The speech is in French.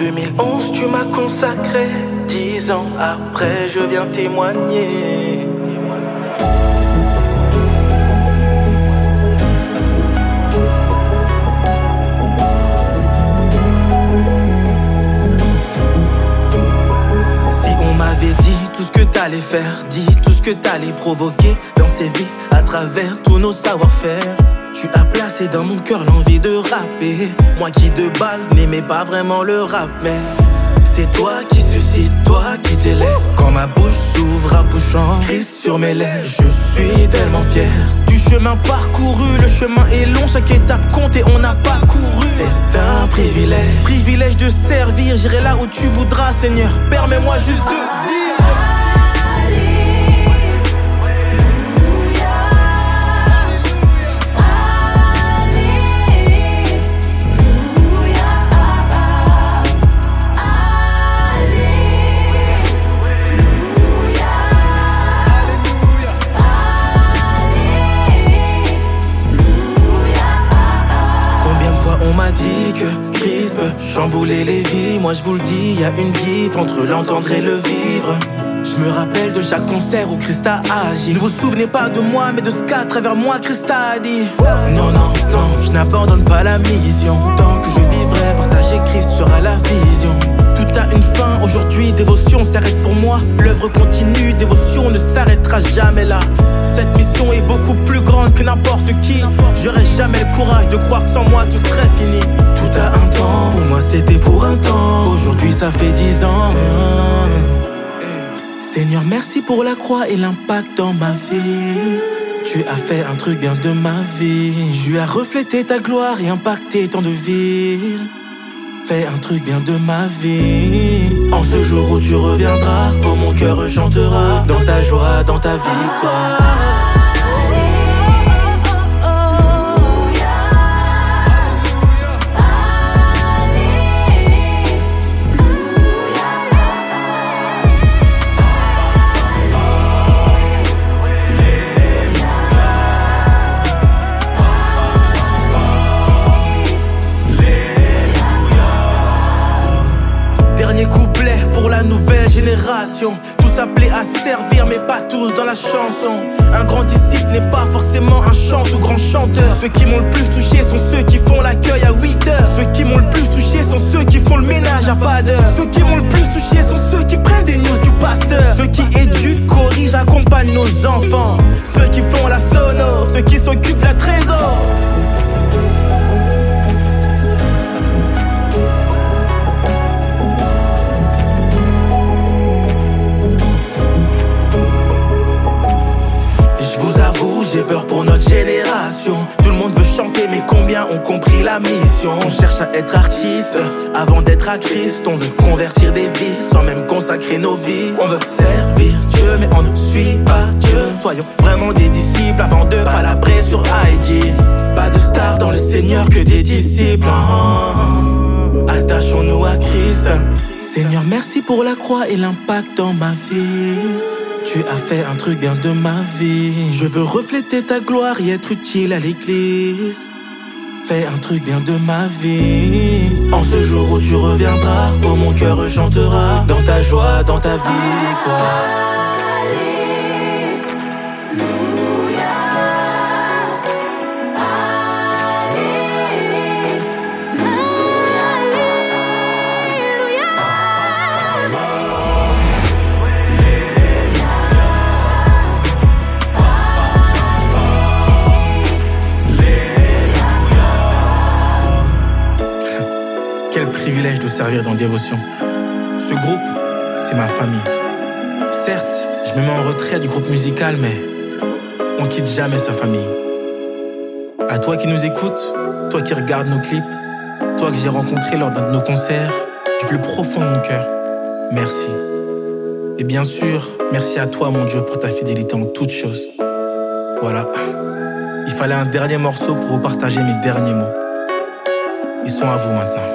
2011, tu m'as consacré. Dix ans après, je viens témoigner. Si on m'avait dit tout ce que t'allais faire, dit tout ce que t'allais provoquer dans ces vies à travers tous nos savoir-faire. Tu as placé dans mon cœur l'envie de rapper. Moi qui de base n'aimais pas vraiment le rap, mais c'est toi qui suscite, toi qui t'élève. Quand ma bouche s'ouvre à bouchant, Christ sur mes lèvres. Je suis tellement fier du chemin parcouru. Le chemin est long, chaque étape compte et on n'a pas couru. C'est un privilège, privilège de servir. J'irai là où tu voudras, Seigneur. Permets-moi juste de dire. Peut chambouler les vies. Moi je vous le dis, y a une diff entre l'entendre et le vivre. Je me rappelle de chaque concert où Christ a agi. Ne vous souvenez pas de moi mais de ce qu'à travers moi Christ a dit. Non, non, non, je n'abandonne pas la mission. Tant que je vivrai, partager Christ sera la vision. Tout a une fin, aujourd'hui dévotion s'arrête pour moi. L'œuvre continue, dévotion ne s'arrêtera jamais là. Cette mission est beaucoup plus grande que n'importe qui. J'aurais jamais le courage de croire que sans moi tout serait fini. Tout a un temps, c'était pour un temps Aujourd'hui ça fait dix ans Seigneur, merci pour la croix et l'impact dans ma vie. Tu as fait un truc bien de ma vie. Tu as reflété ta gloire et impacté tant de villes. Fais un truc bien de ma vie. En ce jour où tu reviendras, oh mon cœur chantera. Dans ta joie, dans ta victoire. Génération. Tous appelés à servir, mais pas tous dans la chanson. Un grand disciple n'est pas forcément un chanteur ou grand chanteur. Ceux qui m'ont le plus touché sont ceux qui font l'accueil à 8 heures. Ceux qui m'ont le plus touché sont ceux qui font le ménage à pas d'heure. Ceux qui m'ont le plus touché sont ceux qui prennent des news du pasteur. J'ai peur pour notre génération. Tout le monde veut chanter, mais combien ont compris la mission? On cherche à être artiste avant d'être à Christ. On veut convertir des vies sans même consacrer nos vies. On veut servir Dieu, mais on ne suit pas Dieu. Soyons vraiment des disciples avant de palabrer sur IG. Pas de stars dans le Seigneur que des disciples. Ah, Attachons-nous à Christ. Seigneur, merci pour la croix et l'impact dans ma vie. Tu as fait un truc bien de ma vie. Je veux refléter ta gloire et être utile à l'église. Fais un truc bien de ma vie. En ce jour où tu reviendras, oh mon cœur chantera. Dans ta joie, dans ta victoire. Quel privilège de servir dans Dévotion. Ce groupe, c'est ma famille. Certes, je me mets en retrait du groupe musical, mais on quitte jamais sa famille. À toi qui nous écoutes, toi qui regardes nos clips, toi que j'ai rencontré lors d'un de nos concerts, du plus profond de mon cœur, merci. Et bien sûr, merci à toi, mon Dieu, pour ta fidélité en toutes choses. Voilà. Il fallait un dernier morceau pour vous partager mes derniers mots. Ils sont à vous maintenant.